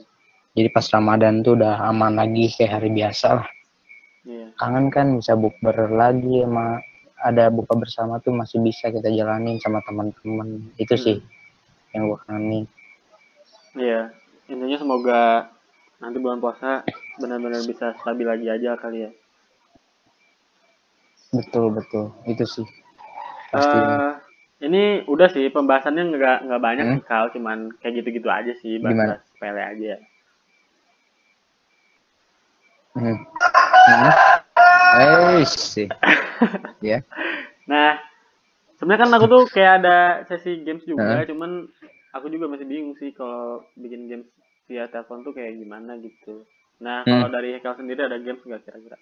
Speaker 1: Jadi pas Ramadan tuh udah aman lagi kayak hari biasa lah.
Speaker 2: Iya
Speaker 1: Kangen kan bisa bukber lagi sama ada buka bersama tuh masih bisa kita jalanin sama teman-teman. Itu sih yang gue kangenin.
Speaker 2: iya intinya semoga nanti bulan puasa benar-benar bisa stabil lagi aja kali ya
Speaker 1: Betul betul itu sih pasti.
Speaker 2: Eh, ini udah sih pembahasannya nggak nggak banyak
Speaker 1: Hmm?
Speaker 2: kal cuman kayak gitu-gitu aja sih bahas sepele aja
Speaker 1: Hmm. Hmm. Eh sih. ya.
Speaker 2: nah sebenarnya kan aku tuh kayak ada sesi games juga
Speaker 1: Hah?
Speaker 2: cuman aku juga masih bingung sih kalau bikin games via telepon tuh kayak gimana gitu nah
Speaker 1: Hmm.
Speaker 2: kalau dari Hekal sendiri ada games nggak kira-kira?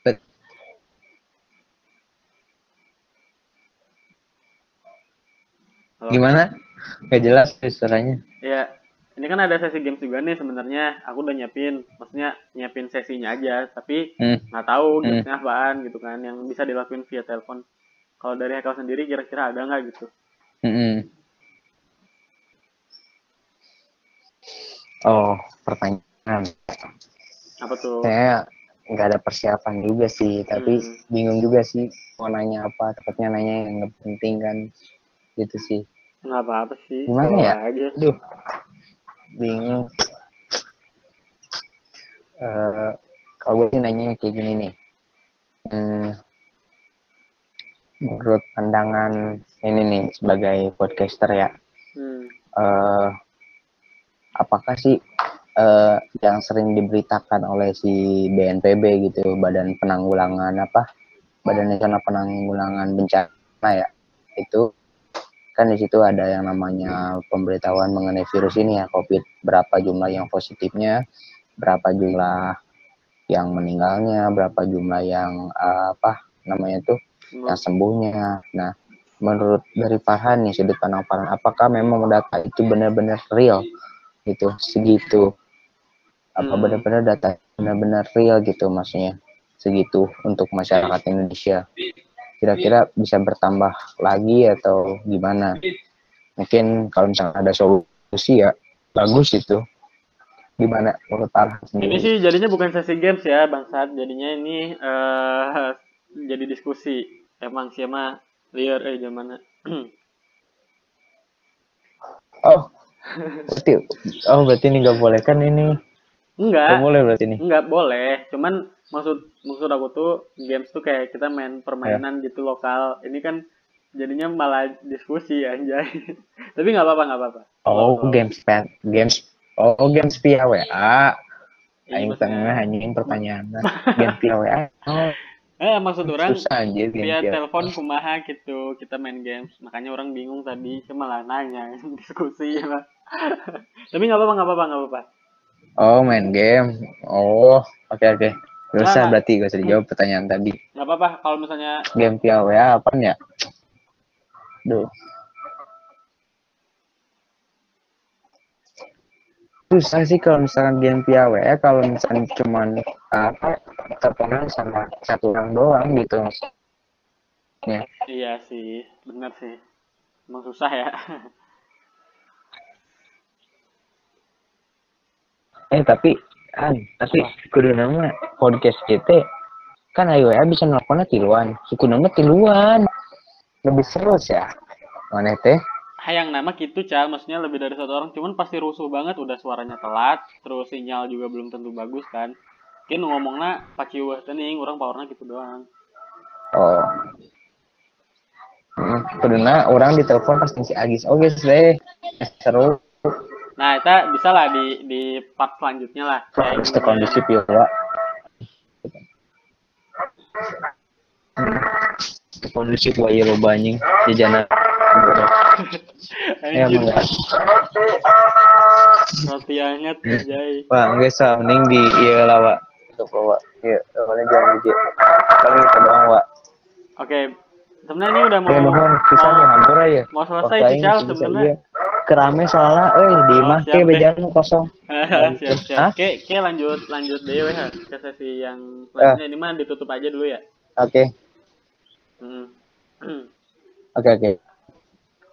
Speaker 1: Gimana? Gak jelas suaranya.
Speaker 2: ya ini kan ada sesi games juga nih sebenarnya aku udah nyiapin maksudnya nyiapin sesinya aja tapi
Speaker 1: hmm.
Speaker 2: nggak tahu
Speaker 1: Hmm.
Speaker 2: gamesnya apaan gitu kan yang bisa dilakuin via telepon kalau dari Haikal sendiri kira-kira ada nggak gitu
Speaker 1: Mm-mm. oh pertanyaan
Speaker 2: apa tuh
Speaker 1: saya nggak ada persiapan juga sih tapi
Speaker 2: Hmm.
Speaker 1: bingung juga sih mau nanya apa takutnya nanya yang nggak penting kan gitu sih
Speaker 2: nggak apa-apa sih
Speaker 1: Gimana ya?
Speaker 2: aja
Speaker 1: aduh bingung. Eh kalau gue sih nanya kayak gini nih. Hmm, menurut pandangan ini nih sebagai podcaster ya.
Speaker 2: Hmm.
Speaker 1: eh apakah sih eh yang sering diberitakan oleh si BNPB gitu Badan Penanggulangan apa Badan Nasional Penanggulangan Bencana ya itu kan di situ ada yang namanya pemberitahuan mengenai virus ini ya COVID berapa jumlah yang positifnya berapa jumlah yang meninggalnya berapa jumlah yang eh, apa namanya tuh yang sembuhnya. Nah, menurut dari Farhan nih sudut pandang Farhan, apakah memang data itu benar-benar real gitu segitu? Apa
Speaker 2: Hmm.
Speaker 1: benar-benar data benar-benar real gitu maksudnya segitu untuk masyarakat Indonesia? Kira-kira bisa bertambah lagi atau gimana? Mungkin kalau misalnya ada solusi ya bagus itu. Gimana menurut Farhan
Speaker 2: ini sih jadinya bukan sesi games ya bangsat jadinya ini eh jadi diskusi emang siapa liar eh gimana
Speaker 1: Oh, berarti, oh berarti ini nggak boleh kan ini?
Speaker 2: enggak
Speaker 1: Nggak boleh berarti ini?
Speaker 2: Enggak boleh, cuman maksud maksud aku tuh games tuh kayak kita main permainan
Speaker 1: Ya.
Speaker 2: gitu lokal. Ini kan jadinya malah diskusi anjay. Tapi nggak apa-apa, nggak apa-apa.
Speaker 1: Oh,
Speaker 2: Kalau-
Speaker 1: games pen, games. Oh, games via WA.
Speaker 2: Iya,
Speaker 1: Aing
Speaker 2: maksudnya-
Speaker 1: tengah anjing pertanyaannya. Games via WA. Oh,
Speaker 2: Eh, maksud orang
Speaker 1: susah anjir
Speaker 2: via telepon kumaha gitu. Kita main games. Makanya orang bingung tadi, cuma malah nanya diskusi ya. Tapi nggak apa-apa, nggak apa-apa, nggak apa-apa.
Speaker 1: Oh, main game. Oh, oke oke. Gak usah berarti gak usah dijawab pertanyaan tadi.
Speaker 2: Nggak apa-apa kalau misalnya
Speaker 1: Game via WA apa ya? Duh. Susah sih kalau misalkan game via WA kalau misalkan cuman apa teleponan sama satu orang doang gitu. Ya.
Speaker 2: iya sih, bener sih. Emang susah ya.
Speaker 1: Eh tapi kan tapi kudu nama podcast kita kan ayo ya bisa nelfonnya tiluan. Suku nama tiluan. Lebih seru sih ya. Mana teh?
Speaker 2: hayang nama gitu cal maksudnya lebih dari satu orang cuman pasti rusuh banget udah suaranya telat terus sinyal juga belum tentu bagus kan kan ngomongnya pakai wah tening orang powernya gitu doang
Speaker 1: Oh. Hmm, kuduna orang ditelepon pas si Agis. Oke deh. Seru.
Speaker 2: Nah itu bisa lah di di part selanjutnya lah
Speaker 1: Terus ke kondisi pila. Kondisi buaya lo banyak jajanan. Ya
Speaker 2: Anjir,
Speaker 1: enggak.
Speaker 2: roti hangat jay
Speaker 1: Wah, enggak sah mending di iya lah, Wak. Untuk Wak. Iya, mana jangan di Kalau kita doang, Wak.
Speaker 2: oke sebenarnya ini udah mau
Speaker 1: Ya mohon bisa nih hampir aja.
Speaker 2: mau selesai
Speaker 1: Waktu
Speaker 2: sih
Speaker 1: aing
Speaker 2: cal
Speaker 1: bisa
Speaker 2: sebenarnya.
Speaker 1: Kerame soalnya, eh di
Speaker 2: Oh,
Speaker 1: mah
Speaker 2: siap
Speaker 1: ke bejan kosong.
Speaker 2: siap siap
Speaker 1: Hah?
Speaker 2: oke oke lanjut lanjut deh ya ke sesi yang selanjutnya ini mah ditutup aja dulu ya
Speaker 1: Oke,
Speaker 2: Hmm.
Speaker 1: oke, oke.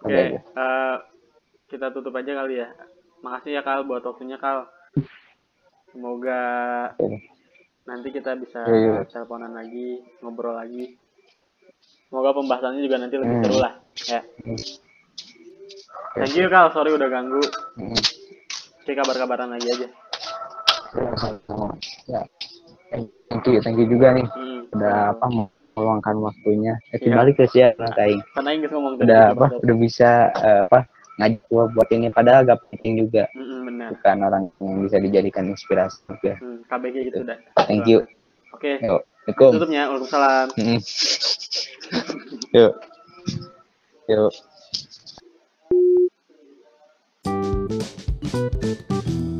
Speaker 2: Oke, eh, kita tutup aja kali ya. Makasih ya Kal buat waktunya Kal. Semoga
Speaker 1: Oke.
Speaker 2: nanti kita bisa
Speaker 1: Iya, iya.
Speaker 2: teleponan lagi, ngobrol lagi. Semoga pembahasannya juga nanti lebih
Speaker 1: Hmm.
Speaker 2: seru lah. Ya. Thank you Kal, sorry udah ganggu.
Speaker 1: Hmm.
Speaker 2: Oke, kabar-kabaran lagi aja.
Speaker 1: Ya. Thank you, thank you juga nih.
Speaker 2: Hmm.
Speaker 1: Udah apa mau meluangkan waktunya. Eh,
Speaker 2: Iya.
Speaker 1: kembali ke siapa Kaing.
Speaker 2: Karena Inggris ngomong tadi.
Speaker 1: Udah apa? Udah bisa eh, apa? Ngajak gua buat ini padahal gak penting juga.
Speaker 2: Mm-mm, benar.
Speaker 1: Bukan orang yang bisa dijadikan inspirasi juga.
Speaker 2: Hmm, KBG gitu dah.
Speaker 1: Thank you.
Speaker 2: Oke,
Speaker 1: Yuk, Assalamualaikum.
Speaker 2: tutupnya. Waalaikumsalam.
Speaker 1: Mm. Yuk. Yuk. Thank you.